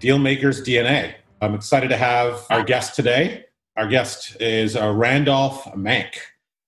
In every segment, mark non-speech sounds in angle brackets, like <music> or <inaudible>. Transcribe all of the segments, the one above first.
Dealmaker's DNA. I'm excited to have our guest today. Our guest is uh, Randolph Mank.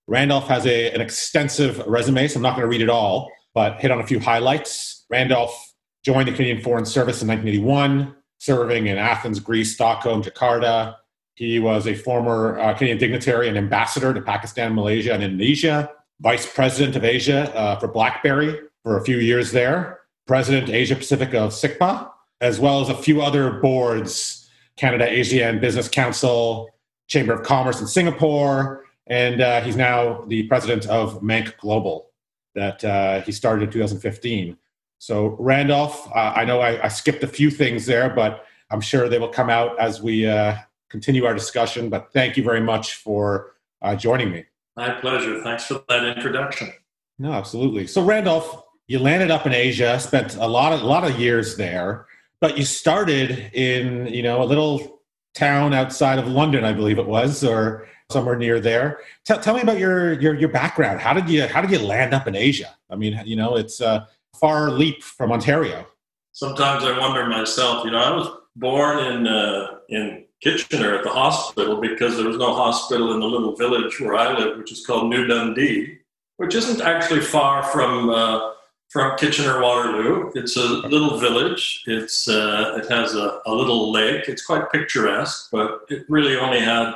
Randolph has a, an extensive resume, so I'm not going to read it all, but hit on a few highlights. Randolph joined the Canadian Foreign Service in 1981 serving in Athens, Greece, Stockholm, Jakarta. He was a former uh, Canadian dignitary and ambassador to Pakistan, Malaysia, and Indonesia, vice president of Asia uh, for BlackBerry for a few years there, president Asia Pacific of SICPA, as well as a few other boards Canada ASEAN Business Council, Chamber of Commerce in Singapore, and uh, he's now the president of Mank Global that uh, he started in 2015. So, Randolph, uh, I know I, I, skipped a few things there, but I'm sure they will come out as we uh, continue our discussion. But thank you very much for uh, joining me. My pleasure. Thanks for that introduction. No, absolutely. So, Randolph, you landed up in Asia, spent a lot of a lot of years there, but you started in you know a little town outside of London, I believe it was, or somewhere near there. Tell, tell me about your, your your background. How did you how did you land up in Asia? I mean, you know, it's uh, far leap from Ontario. Sometimes I wonder myself. You know, I was born in uh, in Kitchener at the hospital because there was no hospital in the little village where I live, which is called New Dundee, which isn't actually far from uh, from Kitchener Waterloo. It's a little village. It's uh, it has a, a little lake. It's quite picturesque, but it really only had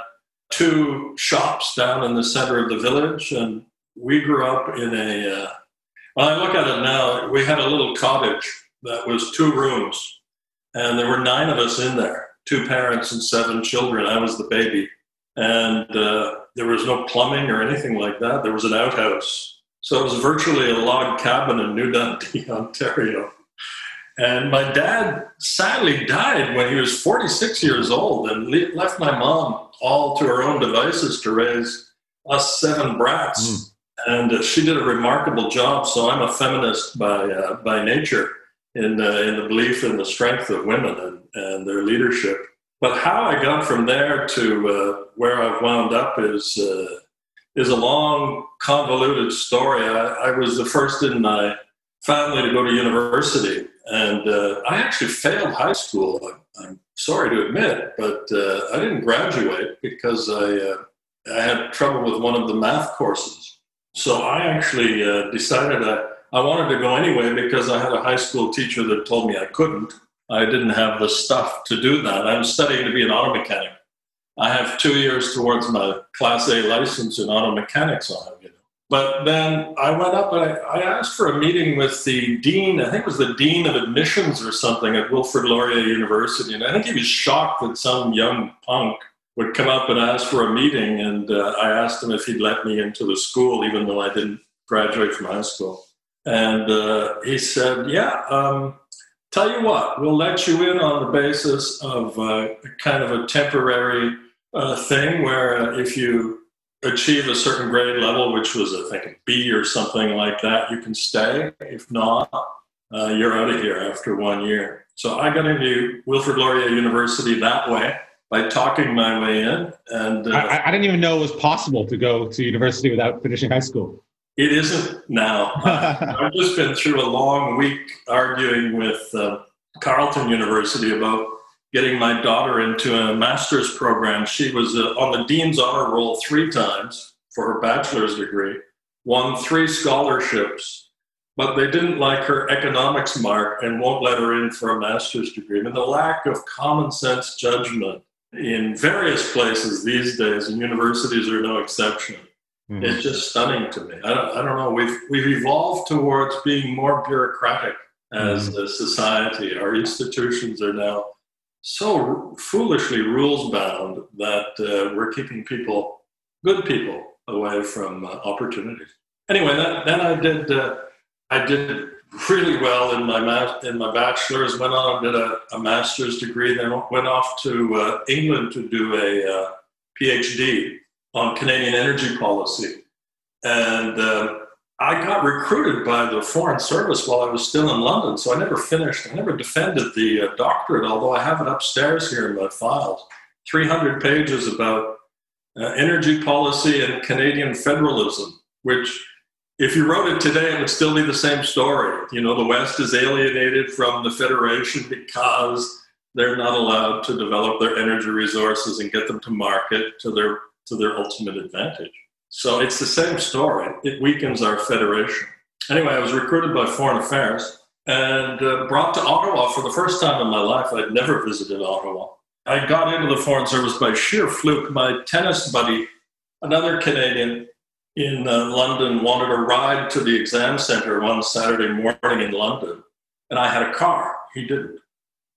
two shops down in the center of the village, and we grew up in a uh, when I look at it now, we had a little cottage that was two rooms, and there were nine of us in there two parents and seven children. I was the baby. And uh, there was no plumbing or anything like that. There was an outhouse. So it was virtually a log cabin in New Dundee, <laughs> Ontario. And my dad sadly died when he was 46 years old and left my mom all to her own devices to raise us seven brats. Mm and uh, she did a remarkable job. So I'm a feminist by uh, by nature, in uh, in the belief in the strength of women and, and their leadership. But how I got from there to uh, where I've wound up is uh, is a long, convoluted story. I, I, was the first in my family to go to university, and uh, I actually failed high school. I'm, I'm sorry to admit, but I didn't graduate because I I had trouble with one of the math courses so I actually uh, decided I, I wanted to go anyway because I had a high school teacher that told me I couldn't. I didn't have the stuff to do that. I'm studying to be an auto mechanic. I have two years towards my Class A license in auto mechanics. I'll have you know. But then I went up and I, I, asked for a meeting with the dean. I think it was the dean of admissions or something at Wilfrid Laurier University, and I think he was shocked that some young punk would come up and ask for a meeting, and uh, I asked him if he'd let me into the school, even though I didn't graduate from high school. And uh, he said, "Yeah, um, tell you what, we'll let you in on the basis of uh, kind of a temporary uh, thing, where uh, if you achieve a certain grade level, which was I think a B or something like that, you can stay. If not, uh, you're out of here after one year." So I got into Wilfrid Laurier University that way by talking my way in. And uh, I, I, didn't even know it was possible to go to university without finishing high school. It isn't now. <laughs> I've just been through a long week arguing with uh, Carleton University about getting my daughter into a master's program. She was uh, on the dean's honor roll three times for her bachelor's degree, won three scholarships, but they didn't like her economics mark and won't let her in for a master's degree. And the lack of common sense judgment in various places these days, and universities are no exception. Mm-hmm. It's just stunning to me. I don't, I don't know. We've we've evolved towards being more bureaucratic as mm-hmm. a society. Our institutions are now so foolishly rules bound that uh, we're keeping people, good people, away from uh, opportunities. Anyway, that, then I did uh, I did really well in my ma- in my bachelor's. Went on did a, a master's degree. Then went off to uh, England to do a uh, PhD on Canadian energy policy, and uh, I got recruited by the Foreign Service while I was still in London. So I never finished. I never defended the uh, doctorate, although I have it upstairs here in my files. 300 pages about uh, energy policy and Canadian federalism, which if you wrote it today, it would still be the same story. You know, the West is alienated from the Federation because they're not allowed to develop their energy resources and get them to market to their to their ultimate advantage. So it's the same story. It weakens our federation. Anyway, I was recruited by Foreign Affairs and uh, brought to Ottawa for the first time in my life. I'd never visited Ottawa. I got into the Foreign Service by sheer fluke. My tennis buddy, another Canadian, in uh, London wanted a ride to the exam center one Saturday morning in London, and I had a car. He didn't.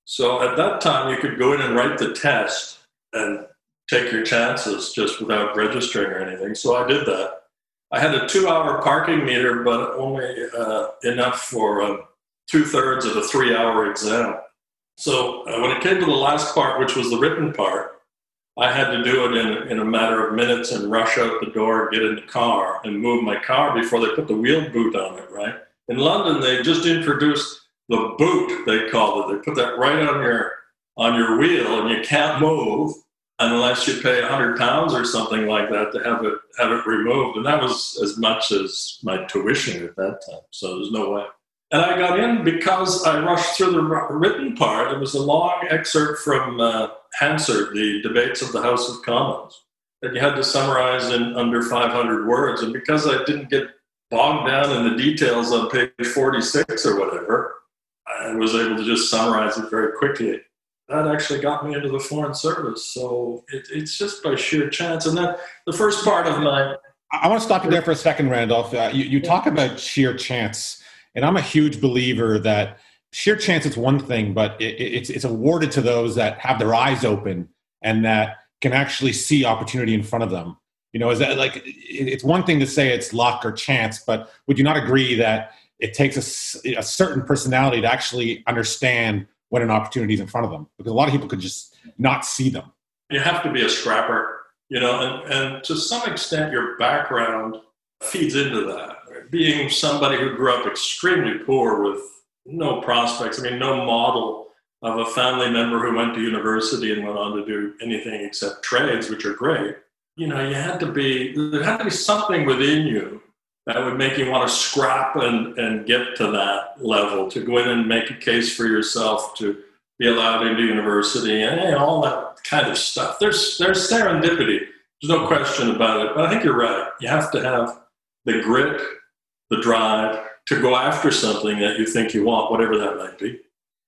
So at that time, you could go in and write the test and take your chances just without registering or anything. So I did that. I had a two hour parking meter, but only uh, enough for uh, two thirds of a three hour exam. So uh, when it came to the last part, which was the written part, I had to do it in, in a matter of minutes and rush out the door, get in the car, and move my car before they put the wheel boot on it, right? In London, they just introduced the boot, they called it. They put that right on your on your wheel, and you can't move unless you pay a 100 pounds or something like that to have it have it removed. And that was as much as my tuition at that time. So there's no way. And I got in because I rushed through the written part. It was a long excerpt from uh, Hansard, the debates of the House of Commons, that you had to summarize in under 500 words. And because I didn't get bogged down in the details on page 46 or whatever, I was able to just summarize it very quickly. That actually got me into the Foreign Service. So it, it's just by sheer chance. And that the first part of my. I want to stop you there for a second, Randolph. Uh, you, you talk about sheer chance and I'm a huge believer that sheer chance is one thing, but it, it's it's awarded to those that have their eyes open and that can actually see opportunity in front of them. You know, is that like it's one thing to say it's luck or chance, but would you not agree that it takes a, a certain personality to actually understand when an opportunity is in front of them? Because a lot of people could just not see them. You have to be a scrapper, you know, and, and to some extent, your background feeds into that being somebody who grew up extremely poor with no prospects, I mean, no model of a family member who went to university and went on to do anything except trades, which are great. You know, you had to be, there had to be something within you that would make you want to scrap and, and get to that level, to go in and make a case for yourself, to be allowed into university, and all that kind of stuff. There's, there's serendipity. There's no question about it. But I think you're right. You have to have the grit the drive to go after something that you think you want, whatever that might be.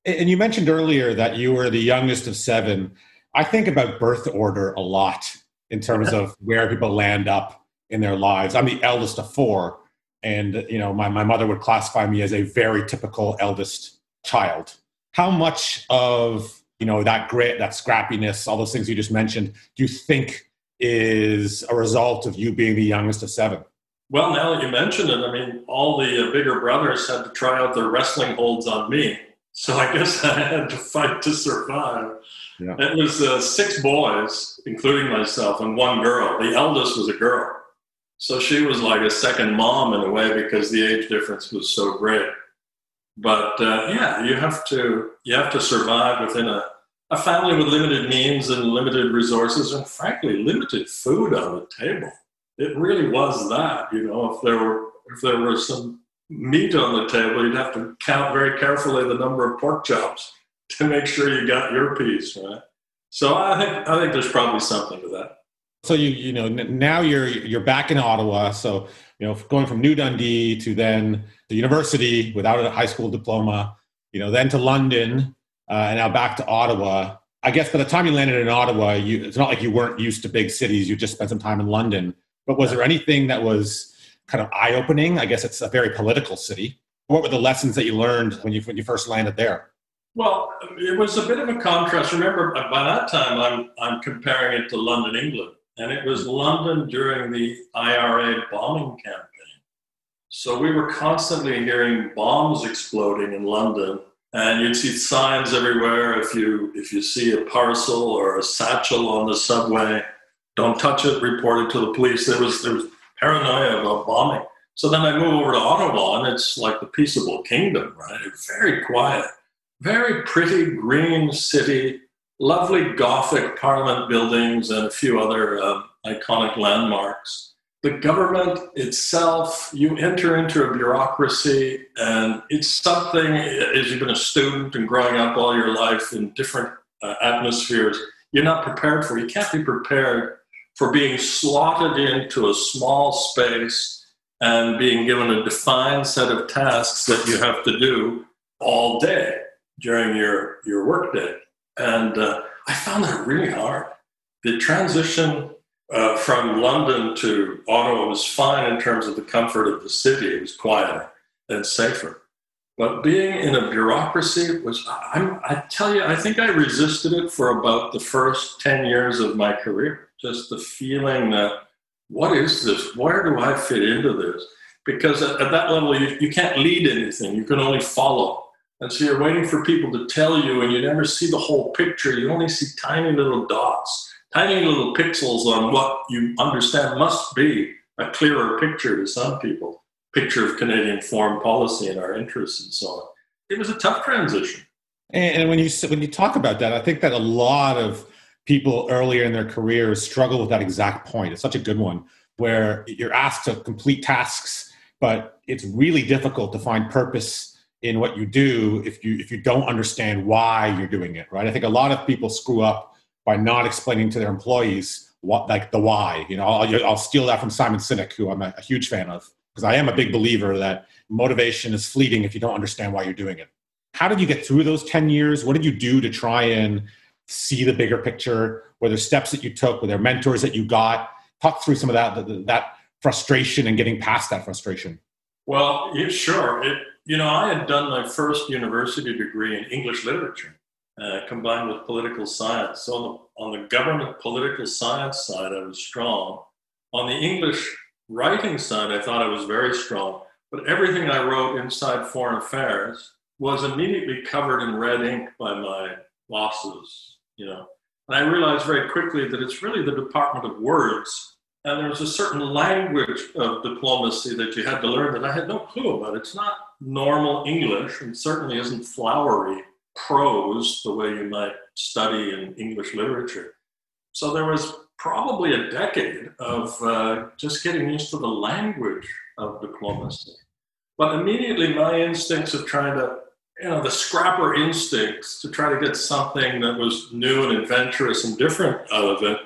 And you mentioned earlier that you were the youngest of seven. I think about birth order a lot in terms <laughs> of where people land up in their lives. I'm the eldest of four, and you know, my, my mother would classify me as a very typical eldest child. How much of you know that grit, that scrappiness, all those things you just mentioned, do you think is a result of you being the youngest of seven? Well, now that you mention it, I mean, all the uh, bigger brothers had to try out their wrestling holds on me. So I guess <laughs> I had to fight to survive. Yeah. It was uh, six boys, including myself, and one girl. The eldest was a girl. So she was like a second mom in a way because the age difference was so great. But uh, yeah, you have to you have to survive within a, a family with limited means and limited resources, and frankly, limited food on the table it really was that. You know, if there were if there were some meat on the table, you'd have to count very carefully the number of pork chops <laughs> to make sure you got your piece right. So I think I think there's probably something to that. So you you know now you're you're back in Ottawa. So you know going from New Dundee to then the university without a high school diploma, you know then to London uh, and now back to Ottawa. I guess by the time you landed in Ottawa, you, it's not like you weren't used to big cities. You just spent some time in London. But was there anything that was kind of eye opening? I guess it's a very political city. What were the lessons that you learned when you when you first landed there? Well, it was a bit of a contrast. Remember, by that time, I'm I'm comparing it to London, England, and it was London during the IRA bombing campaign. So we were constantly hearing bombs exploding in London, and you'd see signs everywhere. If you if you see a parcel or a satchel on the subway, don't touch it. Report it to the police. There was there was paranoia about bombing. So then I move over to Ottawa, and it's like the peaceable kingdom, right? Very quiet, very pretty green city, lovely Gothic Parliament buildings, and a few other um, iconic landmarks. The government itself, you enter into a bureaucracy, and it's something, as you've been a student and growing up all your life in different uh, atmospheres, you're not prepared for. You can't be prepared for being slotted into a small space and being given a defined set of tasks that you have to do all day during your, your workday. And uh, I found that really hard. The transition uh, from London to Ottawa was fine in terms of the comfort of the city. It was quieter and safer. But being in a bureaucracy was, I'm, I tell you, I think I resisted it for about the first 10 years of my career. Just the feeling that, what is this? Where do I fit into this? Because at, at that level, you, you can't lead anything, you can only follow. And so you're waiting for people to tell you, and you never see the whole picture. You only see tiny little dots, tiny little pixels on what you understand must be a clearer picture to some people picture of Canadian foreign policy and our interests and so on. It was a tough transition. And, when you when you talk about that, I think that a lot of people earlier in their careers struggle with that exact point. It's such a good one where you're asked to complete tasks, but it's really difficult to find purpose in what you do if you if you don't understand why you're doing it. Right? I think a lot of people screw up by not explaining to their employees what like the why. You know, I'll, I'll steal that from Simon Sinek, who I'm a, a huge fan of because I am a big believer that motivation is fleeting if you don't understand why you're doing it. How did you get through those 10 years? What did you do to try and see the bigger picture? Were there steps that you took? Were there mentors that you got? Talk through some of that, that frustration and getting past that frustration. Well, yeah, sure. It, you know, I had done my first university degree in English literature uh, combined with political science. So on the, on the government political science side, I was strong. On the English writing side, I thought I was very strong, but everything I wrote inside foreign affairs was immediately covered in red ink by my bosses, you know. And I realized very quickly that it's really the department of words. And there's a certain language of diplomacy that you had to learn that I had no clue about. It's not normal English and certainly isn't flowery prose the way you might study in English literature. So there was probably a decade of uh, just getting used to the language of diplomacy. But immediately, my instincts of trying to, you know, the scrapper instincts to try to get something that was new and adventurous and different out of it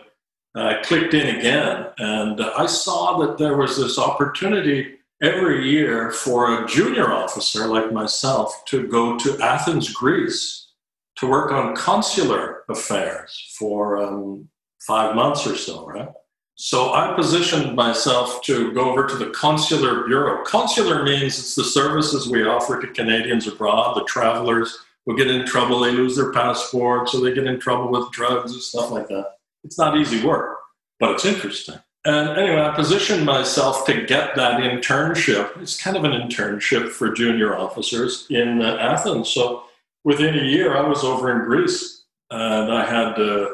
uh, clicked in again. And I saw that there was this opportunity every year for a junior officer like myself to go to Athens, Greece, to work on consular affairs for um, five months or so, right? So I positioned myself to go over to the consular bureau. Consular means it's the services we offer to Canadians abroad, the travelers who get in trouble, they lose their passports, or they get in trouble with drugs and stuff like that. It's not easy work, but it's interesting. And anyway, I positioned myself to get that internship. It's kind of an internship for junior officers in uh, Athens. So within a year, I was over in Greece and I had uh,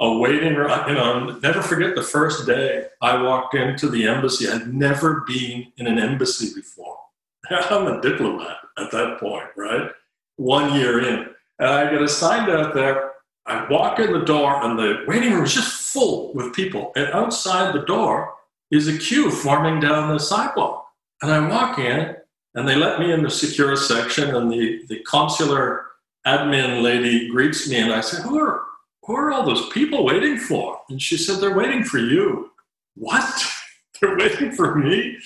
a waiting room. You know, never forget the first day I walked into the embassy. I'd never been in an embassy before. <laughs> I'm a diplomat at that point, right? One year in. And I get assigned out there. I walk in the door, and the waiting room is just full with people. And outside the door is a queue forming down the sidewalk. And I walk in, and they let me in the secure section, and the, the consular admin lady greets me, and I say, Who are who are all those people waiting for? And she said, They're waiting for you. What? <laughs> They're waiting for me?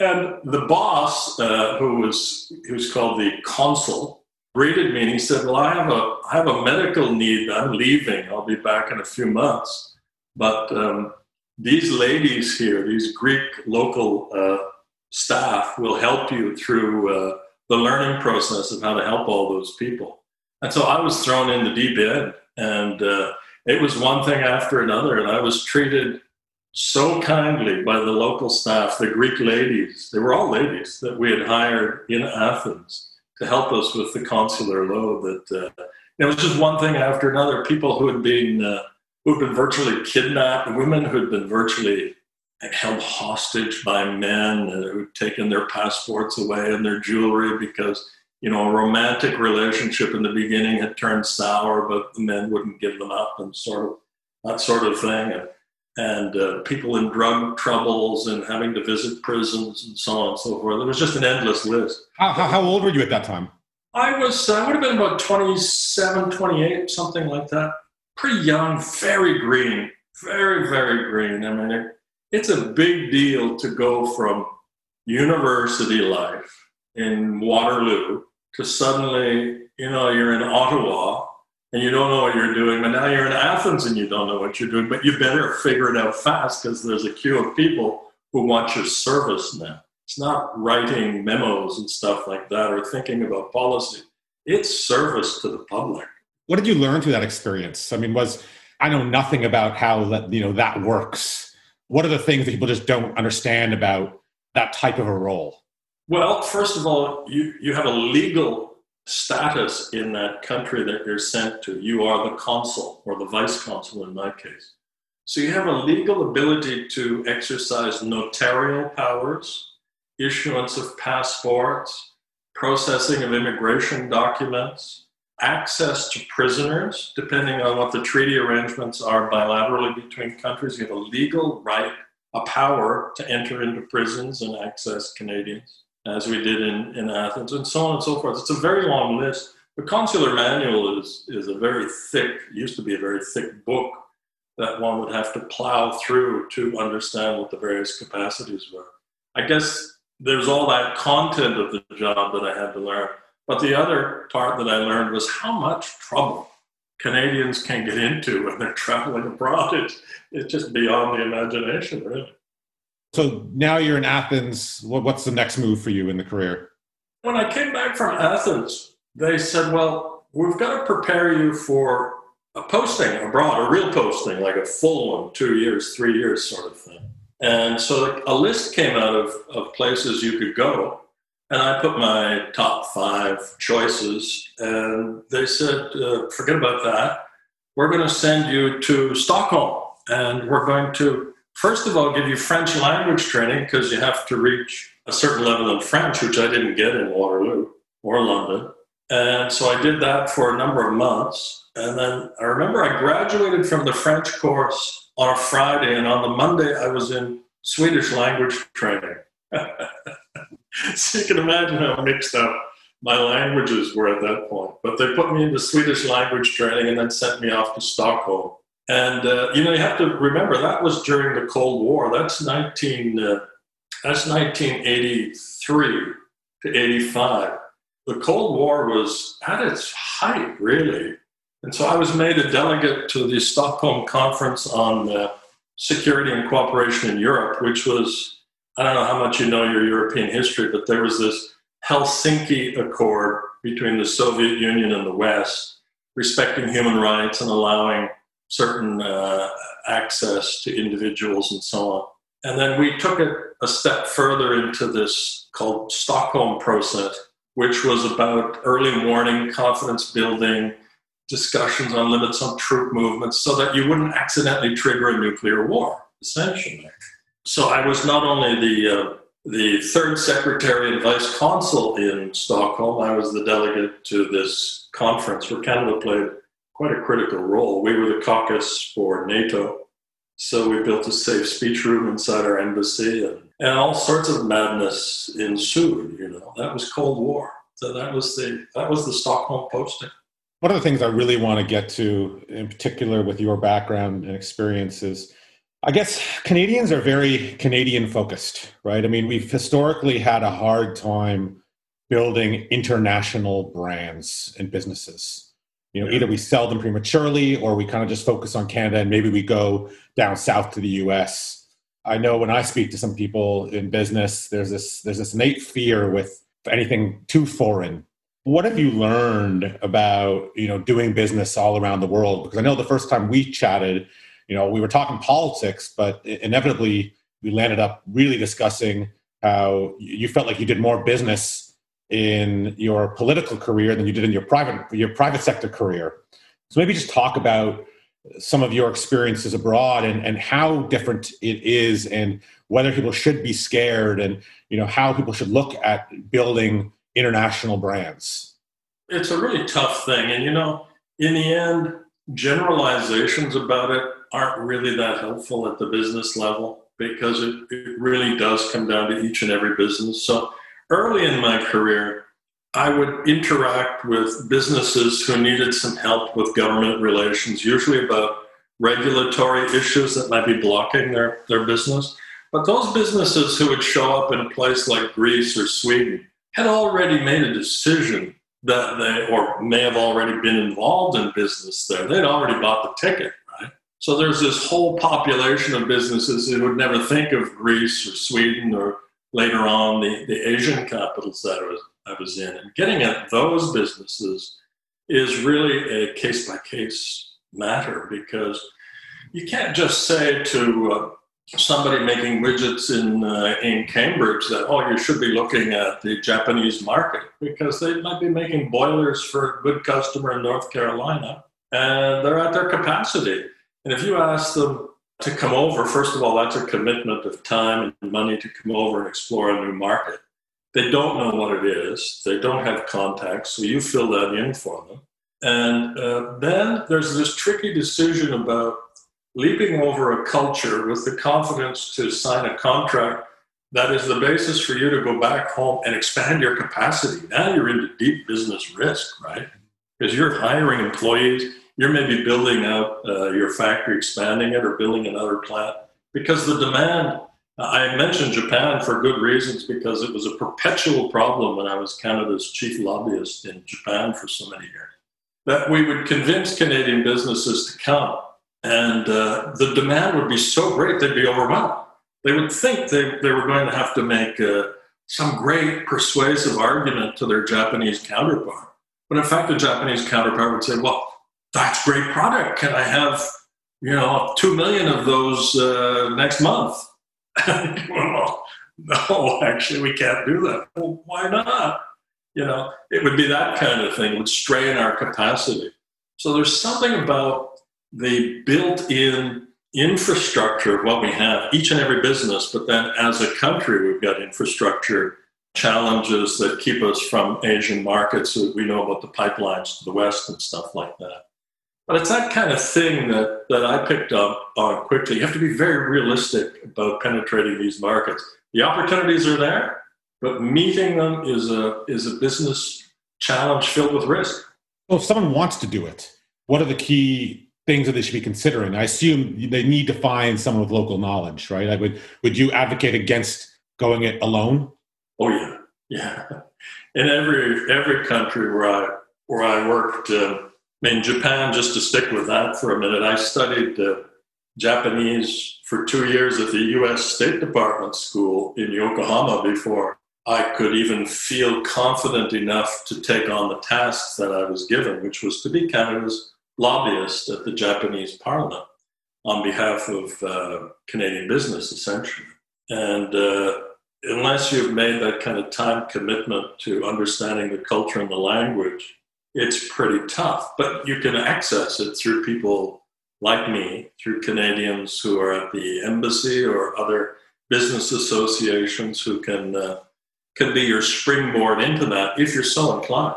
And the boss, uh, who was who was called the consul, greeted me and he said, Well, I have a I have a medical need. I'm leaving. I'll be back in a few months. But um, these ladies here, these Greek local uh, staff, will help you through uh, the learning process of how to help all those people. And so I was thrown in the deep end and uh, it was one thing after another. And I was treated so kindly by the local staff, the Greek ladies, they were all ladies that we had hired in Athens to help us with the consular load. That uh, it was just one thing after another. People who had been uh, who had been virtually kidnapped, women who had been virtually held hostage by men who'd taken their passports away and their jewelry because you know a romantic relationship in the beginning had turned sour, but the men wouldn't give them up and sort of that sort of thing. And, and uh, people in drug troubles and having to visit prisons and so on and so forth. It was just an endless list. How, how, how old were you at that time? I was, I would have been about 27, 28, something like that. Pretty young, very green, very, very green. I mean, it, it's a big deal to go from university life in Waterloo to suddenly, you know, you're in Ottawa and you don't know what you're doing, but now you're in Athens and you don't know what you're doing, but you better figure it out fast because there's a queue of people who want your service now. It's not writing memos and stuff like that or thinking about policy. It's service to the public. What did you learn through that experience? I mean, was I know nothing about how that you know that works. What are the things that people just don't understand about that type of a role? Well, first of all, you, you have a legal status in that country that you're sent to. You are the consul or the vice consul in my case. So you have a legal ability to exercise notarial powers, issuance of passports, processing of immigration documents, access to prisoners, depending on what the treaty arrangements are bilaterally between countries. You have a legal right, a power to enter into prisons and access Canadians as we did in, in Athens, and so on and so forth. It's a very long list. The consular manual is, is a very thick, used to be a very thick book that one would have to plow through to understand what the various capacities were. I guess there's all that content of the job that I had to learn. But the other part that I learned was how much trouble Canadians can get into when they're <laughs> traveling abroad. It's, it's just beyond the imagination, really. So now you're in Athens. What's the next move for you in the career? When I came back from Athens, they said, well, we've got to prepare you for a posting abroad, a real posting, like a full one, two years, three years sort of thing. And so a list came out of, of places you could go. And I put my top five choices, and they said, uh, forget about that. We're going to send you to Stockholm, and we're going to first of all give you French language training because you have to reach a certain level in French, which I didn't get in Waterloo or London. And so I did that for a number of months. And then I remember I graduated from the French course on a Friday, and on the Monday I was in Swedish language training. <laughs> so you can imagine how mixed up my languages were at that point. But they put me into Swedish language training and then sent me off to Stockholm. And uh, you know, you have to remember that was during the Cold War. That's 19. Uh, that's 1983 to 85. The Cold War was at its height, really. And so I was made a delegate to the Stockholm Conference on uh, Security and Cooperation in Europe, which was, I don't know how much you know your European history, but there was this Helsinki Accord between the Soviet Union and the West, respecting human rights and allowing certain uh, access to individuals and so on. And then we took it a step further into this called Stockholm process, which was about early warning, confidence building, discussions on limits on troop movements, so that you wouldn't accidentally trigger a nuclear war, essentially. So I was not only the uh, the third secretary and vice consul in Stockholm. I was the delegate to this conference where Canada played quite a critical role. We were the caucus for NATO, so we built a safe speech room inside our embassy, and, and all sorts of madness ensued. You know, that was Cold War. So that was the that was the Stockholm posting. One of the things I really want to get to, in particular, with your background and experiences. I guess Canadians are very Canadian focused, right? I mean, we've historically had a hard time building international brands and businesses you know either we sell them prematurely or we kind of just focus on canada and maybe we go down south to the us i know when i speak to some people in business there's this there's this innate fear with anything too foreign. What have you learned about you know doing business all around the world? Because i know the first time we chatted you know, we were talking politics, but inevitably we landed up really discussing how you felt like you did more business in your political career than you did in your private your private sector career. So maybe just talk about some of your experiences abroad and, and how different it is and whether people should be scared and you know how people should look at building international brands. It's a really tough thing. And you know in the end generalizations about it aren't really that helpful at the business level because it, it really does come down to each and every business. So early in my career I would interact with businesses who needed some help with government relations, usually about regulatory issues that might be blocking their, their business. But those businesses who would show up in a place like Greece or Sweden had already made a decision that they, or may have already been involved in business there. They'd already bought the ticket, right? So there's this whole population of businesses who would never think of Greece or Sweden or later on the, the Asian capitals that I was, I was in. And getting at those businesses is really a case by case matter because you can't just say to uh, somebody making widgets in uh, in Cambridge that oh you should be looking at the Japanese market because they might be making boilers for a good customer in North Carolina and they're at their capacity. And if you ask them to come over, first of all, that's a commitment of time and money to come over and explore a new market. They don't know what it is. They don't have contacts, so you fill that in for them. And uh, then there's this tricky decision about leaping over a culture with the confidence to sign a contract that is the basis for you to go back home and expand your capacity. Now you're into deep business risk, right? Because you're hiring employees, you're maybe building out uh, your factory, expanding it, or building another plant. Because the demand, I mentioned Japan for good reasons because it was a perpetual problem when I was Canada's chief lobbyist in Japan for so many years. That we would convince Canadian businesses to come and uh, the demand would be so great they'd be overwhelmed. They would think they, they were going to have to make uh, some great persuasive argument to their Japanese counterpart. But in fact, the Japanese counterpart would say, well, that's great product. Can I have, you know, two million of those uh, next month? <laughs> well, no, actually, we can't do that. Well, why not? You know, it would be that kind of thing. It would strain our capacity. So there's something about the built in infrastructure of what we have, each and every business, but then as a country, we've got infrastructure challenges that keep us from Asian markets. We know about the pipelines to the West and stuff like that. But it's that kind of thing that, that I picked up on quickly. You have to be very realistic about penetrating these markets. The opportunities are there, but meeting them is a, is a business challenge filled with risk. Well, if someone wants to do it, what are the key things that they should be considering? I assume they need to find someone with local knowledge, right? Like, would would you advocate against going it alone? Oh yeah, yeah. In every every country where I where I worked, uh, I mean Japan. Just to stick with that for a minute, I studied uh, Japanese for two years at the U.S. State Department school in Yokohama before I could even feel confident enough to take on the tasks that I was given, which was to be Canada's lobbyist at the Japanese parliament on behalf of uh, Canadian business, essentially. And uh, unless you've made that kind of time commitment to understanding the culture and the language, it's pretty tough. But you can access it through people like me, through Canadians who are at the embassy or other business associations who can uh, can be your springboard into that if you're so inclined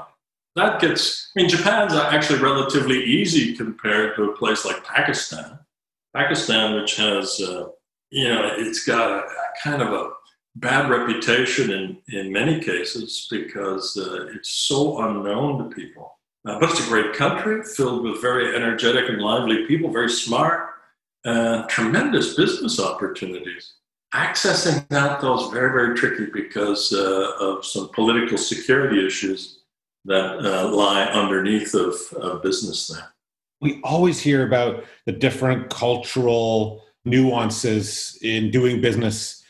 that gets, I mean, Japan's actually relatively easy compared to a place like Pakistan. Pakistan, which has, uh, you know, it's got a, a, kind of a bad reputation in, in many cases because uh, it's so unknown to people. Uh, but it's a great country filled with very energetic and lively people, very smart, and tremendous business opportunities. Accessing that, though, is very, very tricky because uh, of some political security issues that uh, lie underneath of, of business there. We always hear about the different cultural nuances in doing business in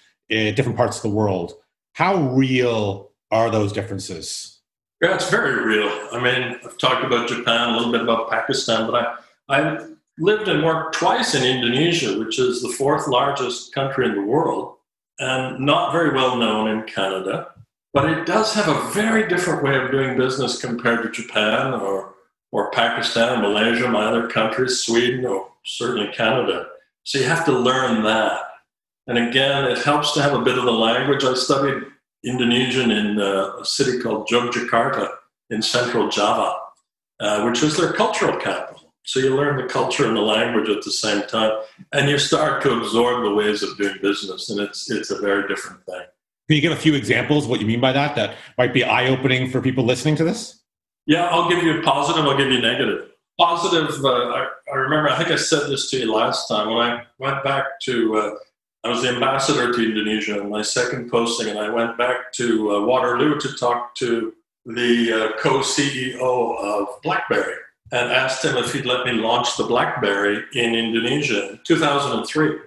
different parts of the world. How real are those differences? Yeah, it's very real. I mean, I've talked about Japan, a little bit about Pakistan, but I, I lived and worked twice in Indonesia, which is the fourth largest country in the world and not very well known in Canada. But it does have a very different way of doing business compared to Japan or, or Pakistan, Malaysia, my other countries, Sweden, or certainly Canada. So you have to learn that. And again, it helps to have a bit of the language. I studied Indonesian in uh, a city called Yogyakarta in central Java, uh, which is their cultural capital. So you learn the culture and the language at the same time, and you start to absorb the ways of doing business, and it's it's a very different thing. Can you give a few examples what you mean by that that might be eye opening for people listening to this? Yeah, I'll give you a positive. I'll give you a negative. Positive. Uh, I, I, remember. I think I said this to you last time when I went back to. I was the ambassador to Indonesia in my second posting, and I went back to uh, Waterloo to talk to the uh, co-CEO of BlackBerry and asked him if he'd let me launch the BlackBerry in Indonesia in 2003,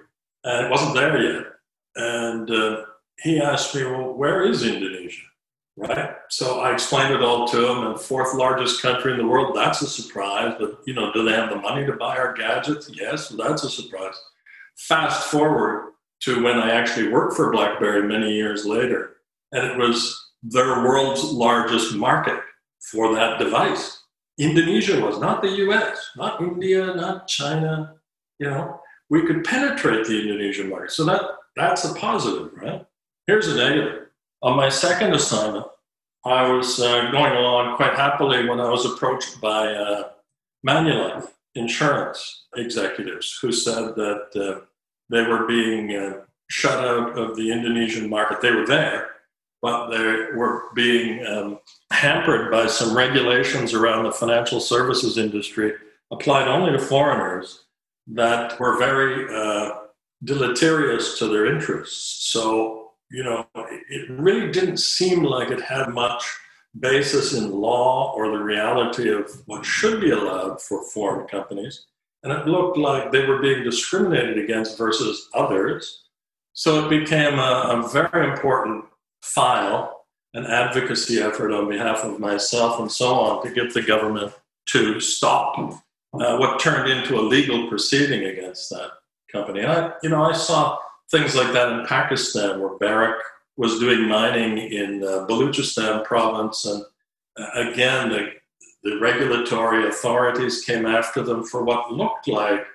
and it wasn't there yet. And uh, he asked me, "Well, where is Indonesia?" Right. So I explained it all to him. And fourth largest country in the world. That's a surprise. But you know, do they have the money to buy our gadgets? Yes. That's a surprise. Fast forward to when I actually worked for BlackBerry many years later. And it was their world's largest market for that device. Indonesia was not the US, not India, not China. You know, we could penetrate the Indonesian market. So that, that's a positive, right? Here's a negative. On my second assignment, I was uh, going along quite happily when I was approached by uh, Manulife insurance executives who said that uh, they were being uh, shut out of the Indonesian market. They were there, but they were being um, hampered by some regulations around the financial services industry applied only to foreigners that were very uh, deleterious to their interests. So, you know, it really didn't seem like it had much basis in law or the reality of what should be allowed for foreign companies and it looked like they were being discriminated against versus others. So it became a, a very important file, an advocacy effort on behalf of myself and so on to get the government to stop uh, what turned into a legal proceeding against that company. And I, you know, I saw things like that in Pakistan, where Barrick was doing mining in uh, Baluchistan province, and uh, again, the the regulatory authorities came after them for what looked like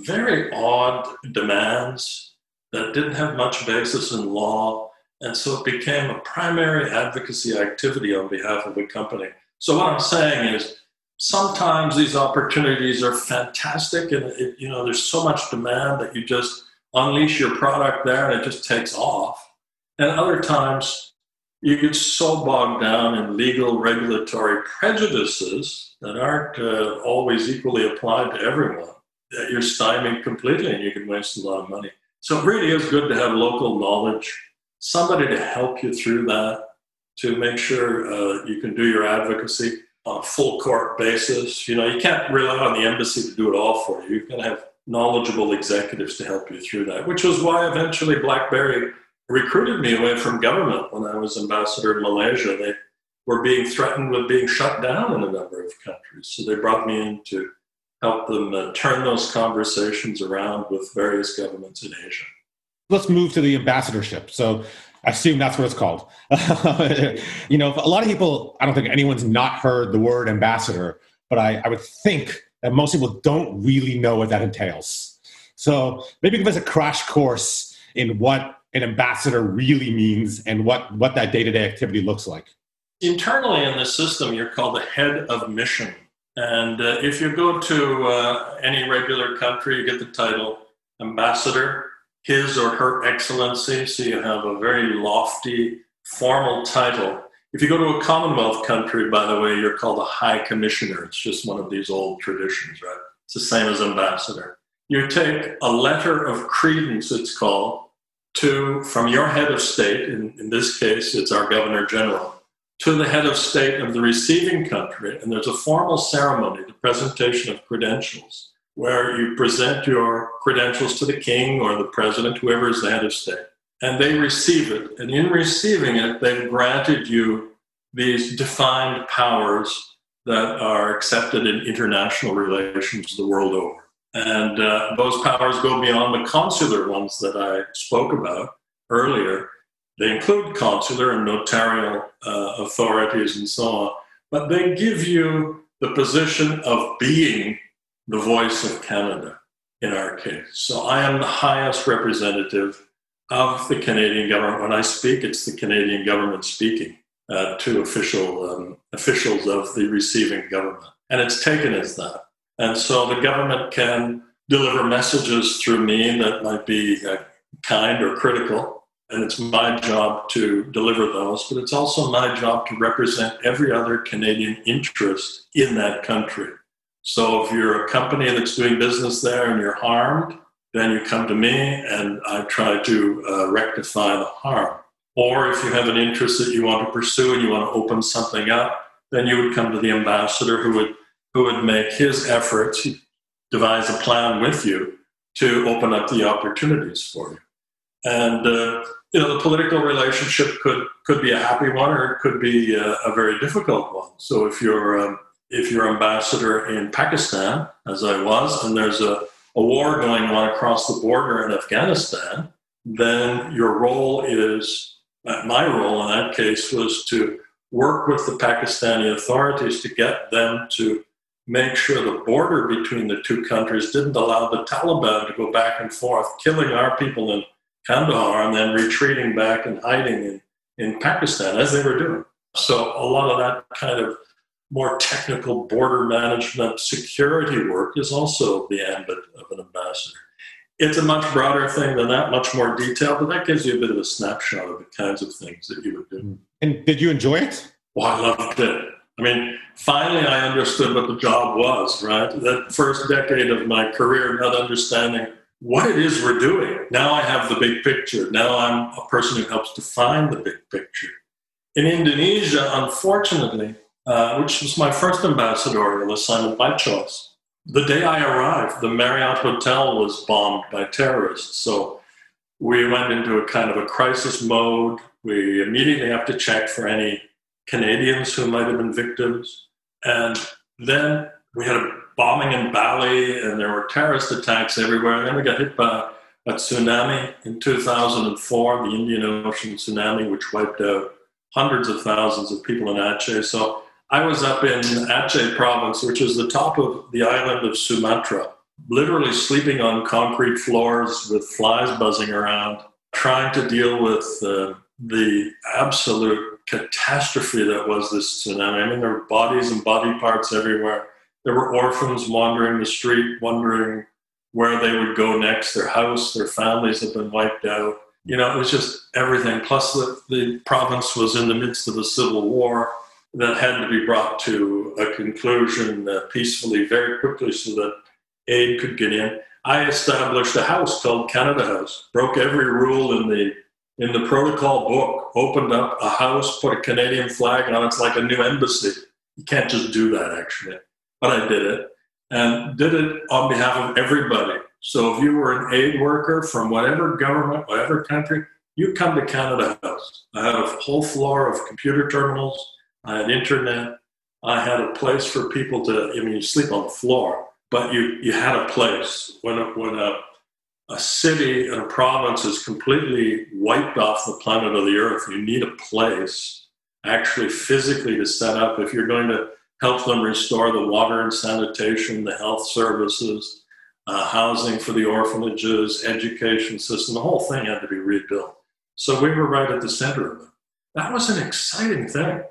very odd demands that didn't have much basis in law. And so it became a primary advocacy activity on behalf of the company. So what I'm saying is sometimes these opportunities are fantastic and it, you know there's so much demand that you just unleash your product there and it just takes off. And other times you get so bogged down in legal regulatory prejudices that aren't uh, always equally applied to everyone that you're stymied completely and you can waste a lot of money. So it really is good to have local knowledge, somebody to help you through that, to make sure uh, you can do your advocacy on a full court basis. You know, you can't rely on the embassy to do it all for you. You've got to have knowledgeable executives to help you through that, which was why eventually BlackBerry recruited me away from government when I was ambassador in Malaysia. They were being threatened with being shut down in a number of countries. So they brought me in to help them uh, turn those conversations around with various governments in Asia. Let's move to the ambassadorship. So I assume that's what it's called. <laughs> you know, a lot of people, I don't think anyone's not heard the word ambassador, but I, I would think that most people don't really know what that entails. So maybe give us a crash course in what an ambassador really means and what, what that day to day activity looks like? Internally in the system, you're called the head of mission. And uh, if you go to uh, any regular country, you get the title ambassador, his or her excellency. So you have a very lofty, formal title. If you go to a Commonwealth country, by the way, you're called a high commissioner. It's just one of these old traditions, right? It's the same as ambassador. You take a letter of credence, it's called, to from your head of state, in, in this case it's our governor general, to the head of state of the receiving country, and there's a formal ceremony, the presentation of credentials, where you present your credentials to the king or the president, whoever is the head of state, and they receive it. And in receiving it, they've granted you these defined powers that are accepted in international relations the world over. And uh, those powers go beyond the consular ones that I spoke about earlier. They include consular and notarial uh, authorities and so on, but they give you the position of being the voice of Canada in our case. So I am the highest representative of the Canadian government. When I speak, it's the Canadian government speaking uh, to official um, officials of the receiving government, and it's taken as that. And so the government can deliver messages through me that might be uh, kind or critical, and it's my job to deliver those. But it's also my job to represent every other Canadian interest in that country. So if you're a company that's doing business there and you're harmed, then you come to me and I try to uh, rectify the harm. Or if you have an interest that you want to pursue and you want to open something up, then you would come to the ambassador who would who would make his efforts, devise a plan with you to open up the opportunities for you. And uh, you know, the political relationship could could be a happy one, or it could be a, a very difficult one. So if you're um, if you're ambassador in Pakistan, as I was, and there's a, a war going on across the border in Afghanistan, then your role is my role in that case was to work with the Pakistani authorities to get them to make sure the border between the two countries didn't allow the Taliban to go back and forth, killing our people in Kandahar and then retreating back and hiding in, in Pakistan as they were doing. So a lot of that kind of more technical border management security work is also the ambit of an ambassador. It's a much broader thing than that, much more detailed, but that gives you a bit of a snapshot of the kinds of things that you would do. Mm. And did you enjoy it? Well, I loved it. I mean, finally, I understood what the job was, right? That first decade of my career, not understanding what it is we're doing. Now I have the big picture. Now I'm a person who helps define the big picture. In Indonesia, unfortunately, uh, which was my first ambassadorial assignment by choice, the day I arrived, the Marriott Hotel was bombed by terrorists. So we went into a kind of a crisis mode. We immediately have to check for any Canadians who might have been victims. And then we had a bombing in Bali, and there were terrorist attacks everywhere. And then we got hit by a tsunami in 2004, the Indian Ocean tsunami, which wiped out hundreds of thousands of people in Aceh. So I was up in Aceh province, which is the top of the island of Sumatra, literally sleeping on concrete floors with flies buzzing around, trying to deal with uh, the absolute catastrophe that was this tsunami. I mean, there were bodies and body parts everywhere. There were orphans wandering the street, wondering where they would go next. Their house, their families had been wiped out. You know, it was just everything. Plus, the, the province was in the midst of a civil war that had to be brought to a conclusion uh, peacefully very quickly so that aid could get in. I established a house called Canada House, broke every rule in the in the protocol book, opened up a house, put a Canadian flag on it. It's like a new embassy. You can't just do that, actually. But I did it and did it on behalf of everybody. So if you were an aid worker from whatever government, whatever country, you come to Canada House. I had a whole floor of computer terminals I had internet. I had a place for people to, I mean, you sleep on the floor, but you, you had a place. When, when a, a city and a province is completely wiped off the planet of the earth, you need a place actually physically to set up if you're going to help them restore the water and sanitation, the health services, uh, housing for the orphanages, education system, the whole thing had to be rebuilt. So we were right at the center of it. That was an exciting thing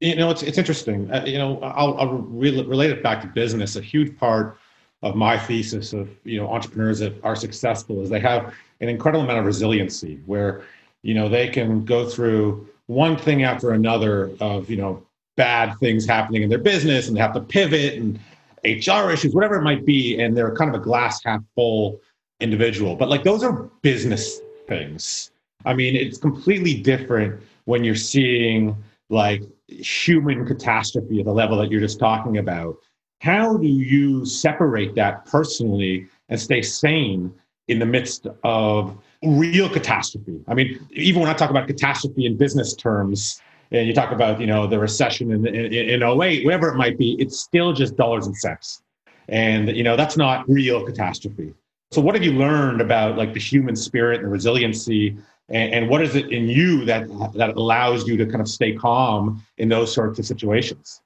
you know, it's it's interesting. Uh, you know, I'll, I'll re- relate it back to business. A huge part of my thesis of you know entrepreneurs that are successful is they have an incredible amount of resiliency, where you know they can go through one thing after another of you know bad things happening in their business, and they have to pivot and HR issues, whatever it might be, and they're kind of a glass half full individual. But like those are business things. I mean, it's completely different when you're seeing like human catastrophe at the level that you're just talking about. How do you separate that personally and stay sane in the midst of real catastrophe? I mean, even when I talk about catastrophe in business terms, and you talk about you know the recession in, in, in 08, whatever it might be, it's still just dollars and cents. and you know that's not real catastrophe. So, what have you learned about like the human spirit and resiliency, and, and what is it in you that that allows you to kind of stay calm in those sorts of situations?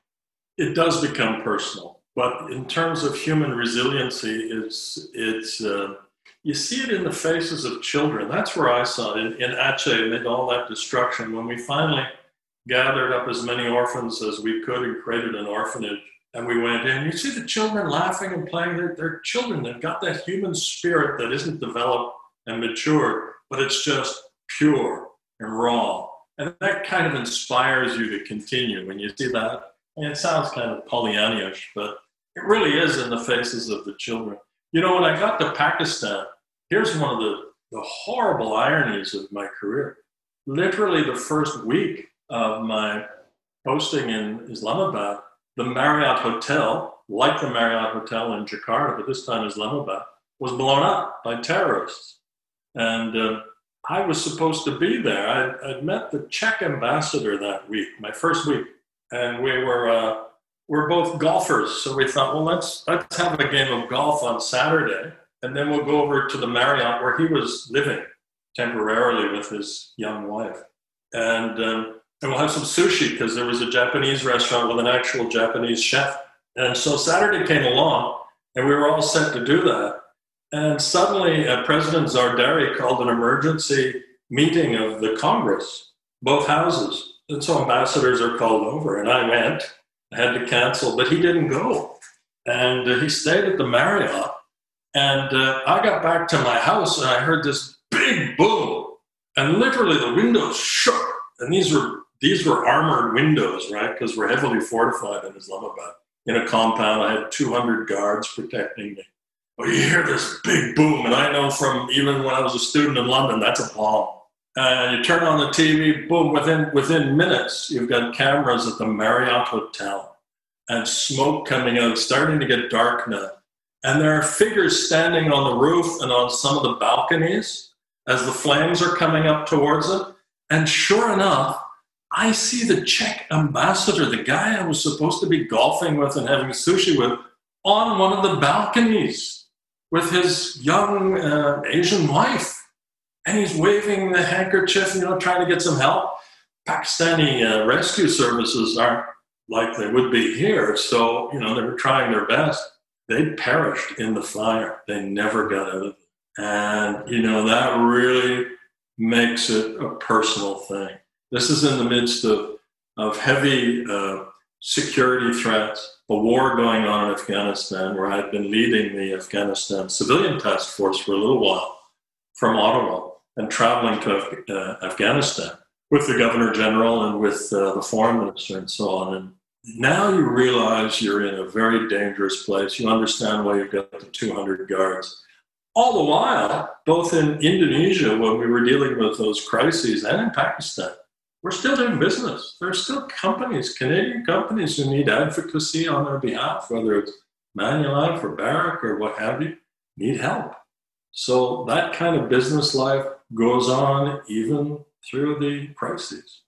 It does become personal, but in terms of human resiliency, it's it's. Uh, you see it in the faces of children. That's where I saw it in, in Aceh amid all that destruction. When we finally gathered up as many orphans as we could and created an orphanage, and we went in, you see the children laughing and playing. They're, they're children. They've got that human spirit that isn't developed and mature, but it's just pure and raw. And that kind of inspires you to continue when you see that. And it sounds kind of Pollyannish, but it really is in the faces of the children. You know, when I got to Pakistan, here's one of the, the horrible ironies of my career. Literally, the first week of my posting in Islamabad, the Marriott Hotel, like the Marriott Hotel in Jakarta, but this time Islamabad, was blown up by terrorists. And uh, I was supposed to be there. I'd, I'd, met the Czech ambassador that week, my first week, and we were uh, we're both golfers. So we thought, well, let's let's have a game of golf on Saturday and then we'll go over to the Marriott where he was living temporarily with his young wife. And, um, and we'll have some sushi because there was a Japanese restaurant with an actual Japanese chef. And so Saturday came along, and we were all set to do that. And suddenly, uh, President Zardari called an emergency meeting of the Congress, both houses. And so ambassadors are called over, and I went. Had to cancel, but he didn't go. And uh, he stayed at the Marriott and uh, I got back to my house and I heard this big boom, and literally the windows shook. And these were these were armored windows, right? Because we're heavily fortified in Islamabad. In a compound, I had 200 guards protecting me. But you hear this big boom, and I know from even when I was a student in London, that's a bomb. And you turn on the TV, boom! Within within minutes, you've got cameras at the Marriott Hotel, and smoke coming out, starting to get dark now and there are figures standing on the roof and on some of the balconies as the flames are coming up towards them. And sure enough, I see the Czech ambassador, the guy I was supposed to be golfing with and having sushi with, on one of the balconies with his young uh, Asian wife. And he's waving the handkerchief, you know, trying to get some help. Pakistani uh, rescue services aren't like they would be here. So, you know, they were trying their best they perished in the fire. They never got out of it. And, you know, that really makes it a personal thing. This is in the midst of, of heavy uh, security threats, a war going on in Afghanistan, where I'd been leading the Afghanistan civilian task force for a little while from Ottawa and traveling to Af- uh, Afghanistan with the governor general and with uh, the foreign minister and so on. And now you realize you're in a very dangerous place. You understand why you've got the 200 guards. All the while, both in Indonesia, when we were dealing with those crises, and in Pakistan, we're still doing business. There are still companies, Canadian companies, who need advocacy on their behalf, whether it's Manulife or Barrick or what have you, need help. So that kind of business life goes on even through the crises.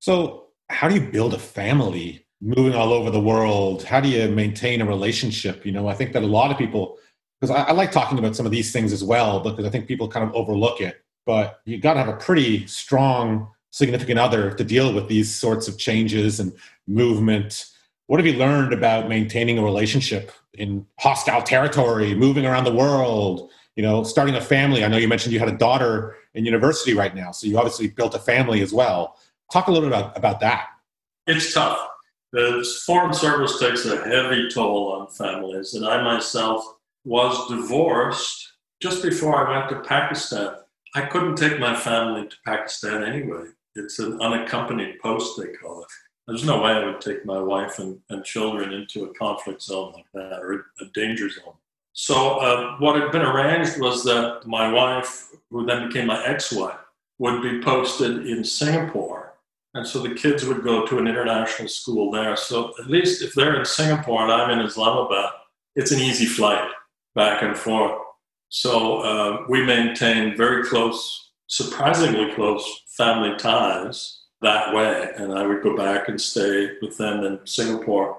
So, how do you build a family moving all over the world? How do you maintain a relationship? You know i think that a lot of people because I, I, like talking about some of these things as well because i think people kind of overlook it. But you got to have a pretty strong significant other to deal with these sorts of changes and movement. What have you learned about maintaining a relationship in hostile territory moving around the world you know starting a family i know you mentioned you had a daughter in university right now so you obviously built a family as well talk a little bit about, about that it's tough the foreign service takes a heavy toll on families, and I myself was divorced just before I went to Pakistan. I couldn't take my family to Pakistan anyway. It's an unaccompanied post, they call it. There's no way I would take my wife and, and children into a conflict zone like that or a danger zone. So, uh, what had been arranged was that my wife, who then became my ex wife, would be posted in Singapore and so the kids would go to an international school there. So at least if they're in Singapore and I'm in Islamabad, it's an easy flight back and forth. So uh, we maintained very close, surprisingly close family ties that way. And I would go back and stay with them in Singapore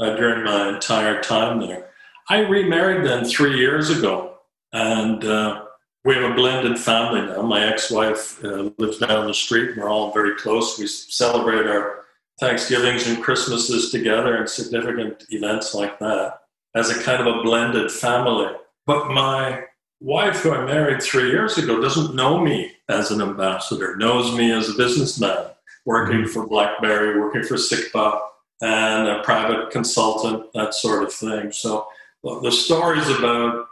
uh, during my entire time there. I remarried then three years ago, and uh, we have a blended family now. My ex-wife uh, lives down the street. We're all very close. We celebrate our Thanksgivings and Christmases together and significant events like that as a kind of a blended family. But my wife, who I married three years ago, doesn't know me as an ambassador, knows me as a businessman working for BlackBerry, working for SICPA, and a private consultant, that sort of thing. So the stories about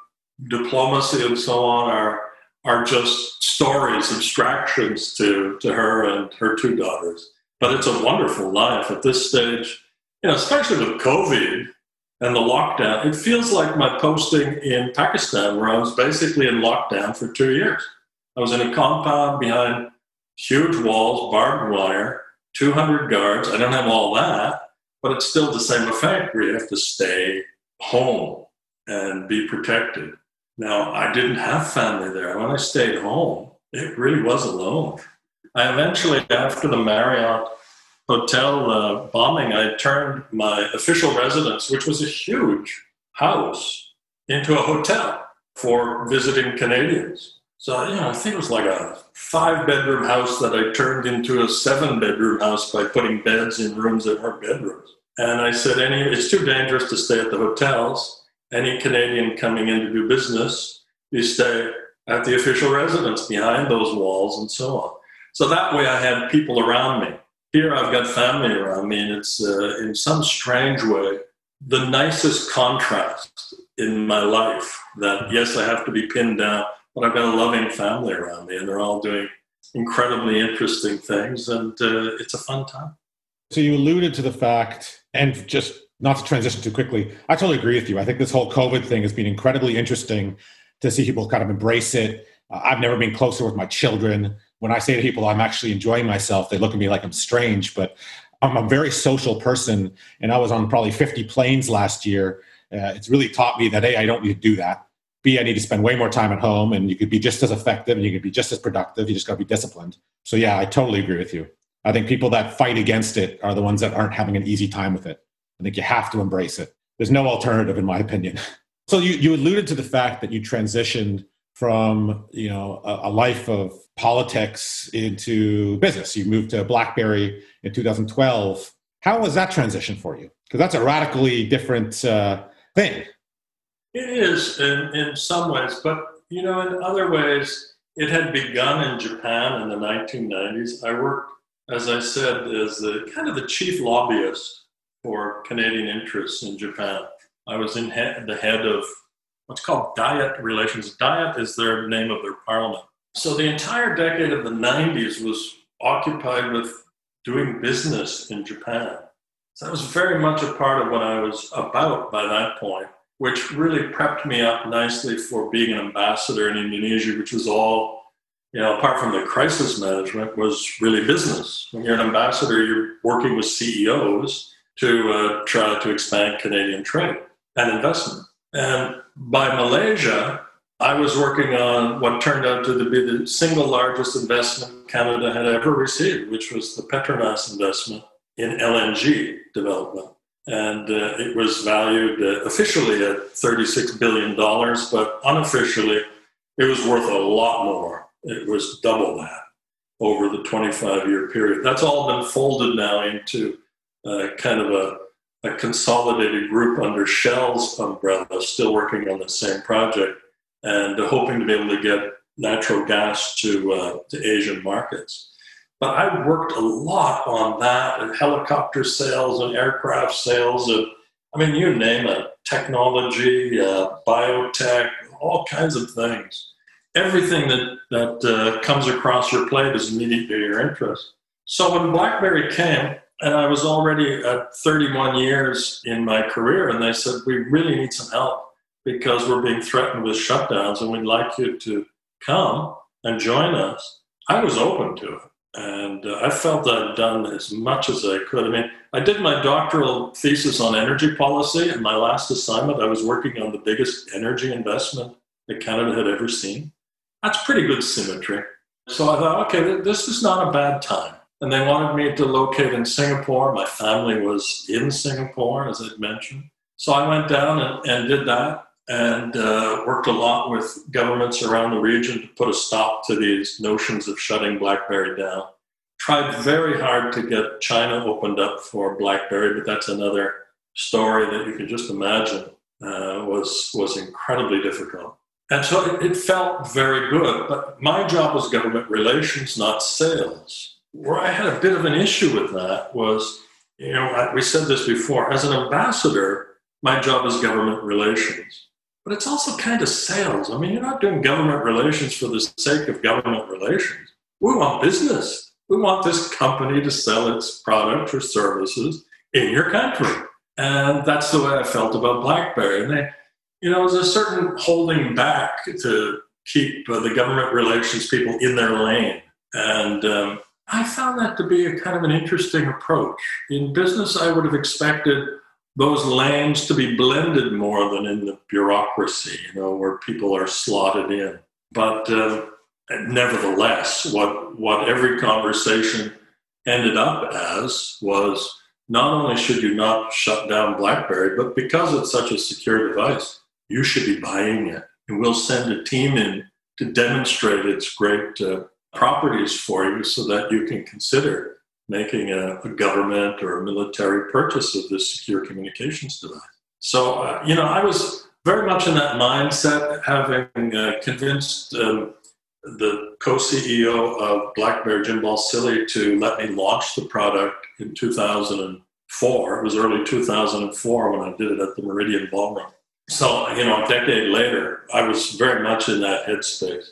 diplomacy and so on are are just stories, abstractions to, to her and her two daughters. But it's a wonderful life at this stage, you know, especially with COVID and the lockdown. It feels like my posting in Pakistan, where I was basically in lockdown for two years. I was in a compound behind huge walls, barbed wire, 200 guards. I don't have all that, but it's still the same effect where you have to stay home and be protected. Now, I didn't have family there. When I stayed home, it really was alone. I eventually, after the Marriott hotel uh, bombing, I turned my official residence, which was a huge house, into a hotel for visiting Canadians. So, you know, I think it was like a five bedroom house that I turned into a seven bedroom house by putting beds in rooms that weren't bedrooms. And I said, any, it's too dangerous to stay at the hotels any Canadian coming in to do business, you stay at the official residence behind those walls and so on. So that way I had people around me. Here I've got family around me, and it's uh, in some strange way the nicest contrast in my life that yes, I have to be pinned down, but I've got a loving family around me, and they're all doing incredibly interesting things, and uh, it's a fun time. So you alluded to the fact, and just not to transition too quickly, I totally agree with you. I think this whole COVID thing has been incredibly interesting to see people kind of embrace it. Uh, I've never been closer with my children. When I say to people I'm actually enjoying myself, they look at me like I'm strange, but I'm a very social person, and I was on probably 50 planes last year. Uh, it's really taught me that A, I don't need to do that. B, I need to spend way more time at home, and you could be just as effective and you could be just as productive. You just got to be disciplined. So, yeah, I totally agree with you. I think people that fight against it are the ones that aren't having an easy time with it. I think you have to embrace it. There's no alternative, in my opinion. <laughs> So you, you alluded to the fact that you transitioned from you know a, a, life of politics into business. You moved to BlackBerry in 2012. How was that transition for you? Because that's a radically different uh, thing. It is in, in some ways, but you know, in other ways, it had begun in Japan in the 1990s. I worked, as I said, as the kind of the chief lobbyist for Canadian interests in Japan. I was in he- the head of what's called Diet Relations. Diet is their name of their parliament. So the entire decade of the 90s was occupied with doing business in Japan. So that was very much a part of what I was about by that point, which really prepped me up nicely for being an ambassador in Indonesia, which was all, you know, apart from the crisis management, was really business. When you're an ambassador, you're working with CEOs to uh, try to expand Canadian trade and investment. And by Malaysia, I was working on what turned out to be the single largest investment Canada had ever received, which was the Petronas investment in LNG development. And uh, it was valued uh, officially at $36 billion, but unofficially, it was worth a lot more. It was double that over the 25 year period. That's all been folded now into uh, kind of a, a, consolidated group under Shell's umbrella, still working on the same project and hoping to be able to get natural gas to, uh, to Asian markets. But I worked a lot on that and helicopter sales and aircraft sales and I mean, you name it, technology, uh, biotech, all kinds of things. Everything that, that uh, comes across your plate is immediately your interest. So when BlackBerry came, and I was already at 31 years in my career, and they said, We really need some help because we're being threatened with shutdowns, and we'd like you to come and join us. I was open to it. And uh, I felt I'd done as much as I could. I mean, I did my doctoral thesis on energy policy, and my last assignment, I was working on the biggest energy investment that Canada had ever seen. That's pretty good symmetry. So I thought, okay, this is not a bad time and they wanted me to locate in Singapore. My family was in Singapore, as I'd mentioned. So I went down and, and did that and uh, worked a lot with governments around the region to put a stop to these notions of shutting BlackBerry down. Tried very hard to get China opened up for BlackBerry, but that's another story that you can just imagine uh, was was incredibly difficult. And so it, it felt very good. But my job was government relations, not sales. Where I had a bit of an issue with that was, you know, we said this before. As an ambassador, my job is government relations but it's also kind of sales. I mean, you're not doing government relations for the sake of government relations. We want business. We want this company to sell its products or services in your country. And that's the way I felt about BlackBerry. And they, you know, there's a certain holding back to keep uh, the government relations people in their lane. And um, I found that to be a kind of an interesting approach. In business, I would have expected those lanes to be blended more than in the bureaucracy, you know, where people are slotted in. But uh, nevertheless, what what every conversation ended up as was not only should you not shut down BlackBerry, but because it's such a secure device, you should be buying it, and we'll send a team in to demonstrate its great uh, properties for you, so that you can consider making a, a, government or a military purchase of this secure communications device. So, uh, you know, I was very much in that mindset, having uh, convinced um, the co-CEO of BlackBerry, Jim Balsillie, to let me launch the product in 2004. It was early 2004 when I did it at the Meridian Ballroom. So, you know, a decade later, I was very much in that headspace.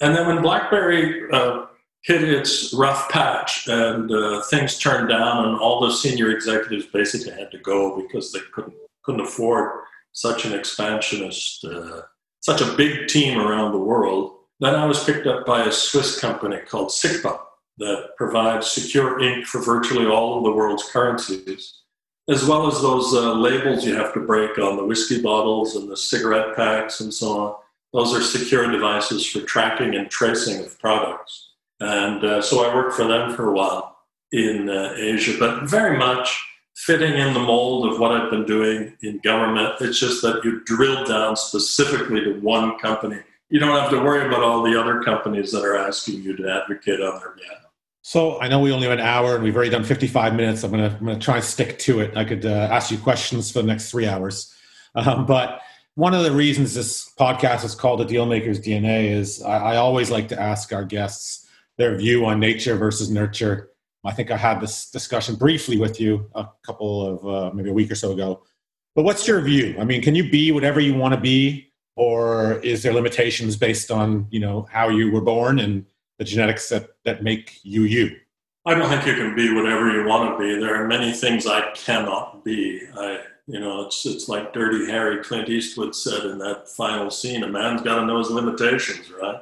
And then when BlackBerry uh, hit its rough patch and uh, things turned down and all the senior executives basically had to go because they couldn't couldn't afford such an expansionist uh, such a big team around the world then i was picked up by a swiss company called SICPA that provides secure ink for virtually all of the world's currencies as well as those uh, labels you have to break on the whiskey bottles and the cigarette packs and so on those are secure devices for tracking and tracing of products and uh, so I worked for them for a while in uh, Asia, but very much fitting in the mold of what I've been doing in government. It's just that you drill down specifically to one company. You don't have to worry about all the other companies that are asking you to advocate on their behalf. So I know we only have an hour and we've already done 55 minutes. I'm going to, I'm to try and stick to it. I could uh, ask you questions for the next three hours. Um, but one of the reasons this podcast is called the Dealmaker's DNA is I, I always like to ask our guests their view on nature versus nurture. I think I had this discussion briefly with you a couple of uh, maybe a week or so ago. But what's your view? I mean, can you be whatever you want to be, or is there limitations based on you know how you were born and the genetics that that make you you? I don't think you can be whatever you want to be. There are many things I cannot be. I, you know, it's it's like Dirty Harry Clint Eastwood said in that final scene: a man's got to know his limitations, right?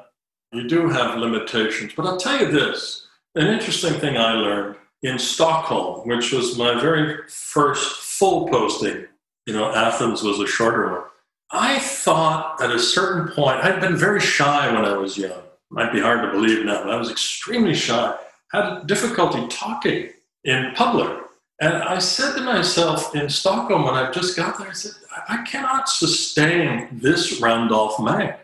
You do have limitations. But I'll tell you this an interesting thing I learned in Stockholm, which was my very first full posting. You know, Athens was a shorter one. I thought at a certain point, I'd been very shy when I was young. Might be hard to believe now, but I was extremely shy. Had difficulty talking in public. And I said to myself in Stockholm when I just got there, I said, I cannot sustain this Randolph Mank.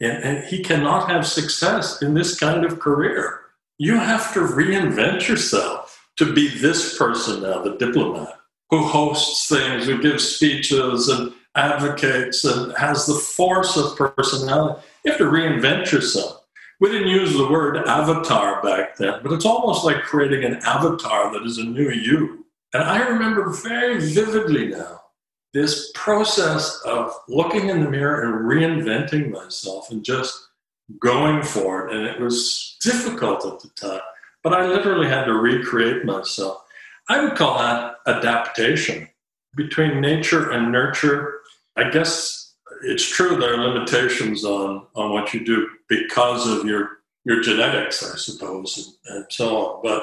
And, and he cannot have success in this kind of career. You have to reinvent yourself to be this person now, the diplomat, who hosts things, who gives speeches and advocates and has the force of personality. You have to reinvent yourself. We didn't use the word avatar back then, but it's almost like creating an avatar that is a new you. And I remember very vividly now this process of looking in the mirror and reinventing myself and just going for it. And it was difficult at the time, but I literally had to recreate myself. I would call that adaptation between nature and nurture. I guess it's true there are limitations on, on what you do because of your, your genetics, I suppose, and, and so on. But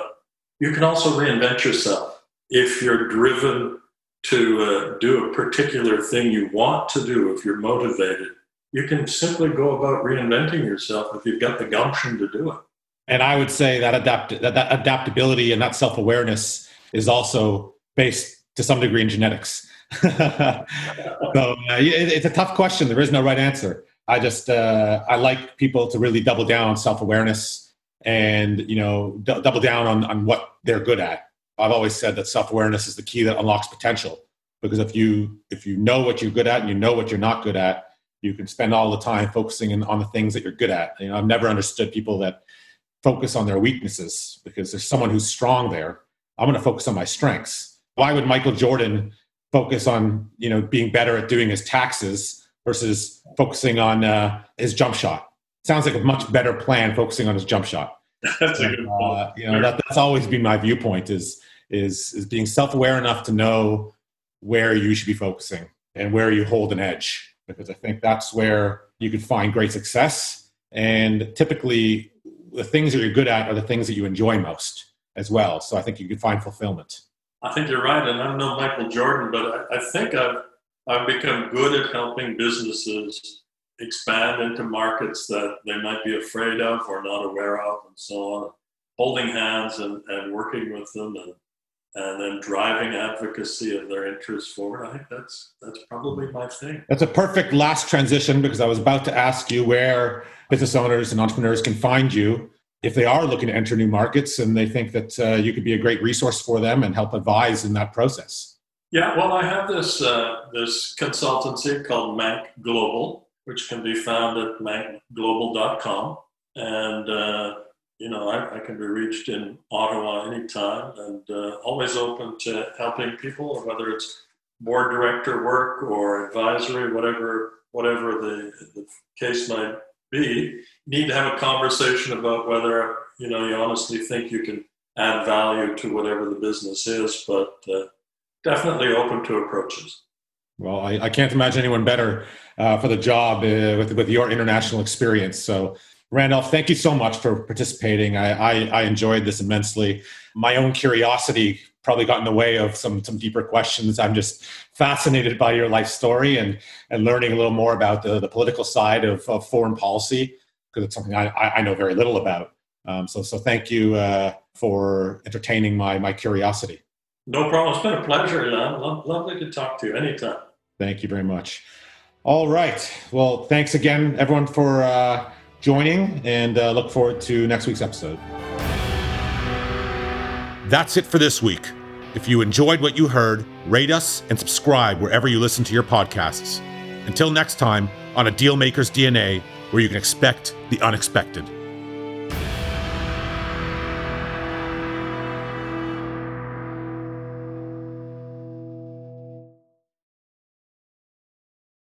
you can also reinvent yourself if you're driven to uh, do a particular thing you want to do if you're motivated, you can simply go about reinventing yourself if you've got the gumption to do it. And I would say that adapt that, that adaptability and that self awareness is also based to some degree in genetics. <laughs> so uh, it, it's a tough question. There is no right answer. I just uh, I like people to really double down on self awareness and you know d- double down on on what they're good at. I've always said that self awareness is the key that unlocks potential because if you if you know what you're good at and you know what you're not good at, you can spend all the time focusing on the things that you're good at. You know, I've never understood people that focus on their weaknesses because there's someone who's strong there. I'm going to focus on my strengths. Why would Michael Jordan focus on you know being better at doing his taxes versus focusing on uh, his jump shot? Sounds like a much better plan focusing on his jump shot. <laughs> That's a good point. Uh, you know, that, that's always been my viewpoint is is is being self-aware enough to know where you should be focusing and where you hold an edge because I think that's where you can find great success. And typically, the things that you're good at are the things that you enjoy most as well. So I think you can find fulfillment. I think you're right, and I'm no Michael Jordan, but I, I think I've I've become good at helping businesses expand into markets that they might be afraid of or not aware of, and so on. Holding hands and, and working with them and and then driving advocacy of their interests forward. I think that's that's probably my thing. That's a perfect last transition because I was about to ask you where business owners and entrepreneurs can find you if they are looking to enter new markets and they think that uh, you could be a great resource for them and help advise in that process. Yeah, well, I have this uh, this consultancy called Mank Global, which can be found at mankglobal.com, and uh, you know, I, I, can be reached in Ottawa anytime and uh, always open to helping people, whether it's board director work or advisory, whatever whatever the, the case might be. You Need to have a conversation about whether you know you honestly think you can add value to whatever the business is, but uh, definitely open to approaches. Well, I, I can't imagine anyone better uh, for the job uh, with with your international experience. So Randolph, thank you so much for participating. I, I, I, enjoyed this immensely. My own curiosity probably got in the way of some some deeper questions. I'm just fascinated by your life story and and learning a little more about the, the political side of, of foreign policy because it's something I, I know very little about. Um, so so thank you uh, for entertaining my my curiosity. No problem. It's been a pleasure, Lo- lovely to talk to you anytime. Thank you very much. All right. Well, thanks again, everyone, for. Uh, joining and uh, look forward to next week's episode. That's it for this week. If you enjoyed what you heard, rate us and subscribe wherever you listen to your podcasts. Until next time, on a Dealmaker's DNA, where you can expect the unexpected.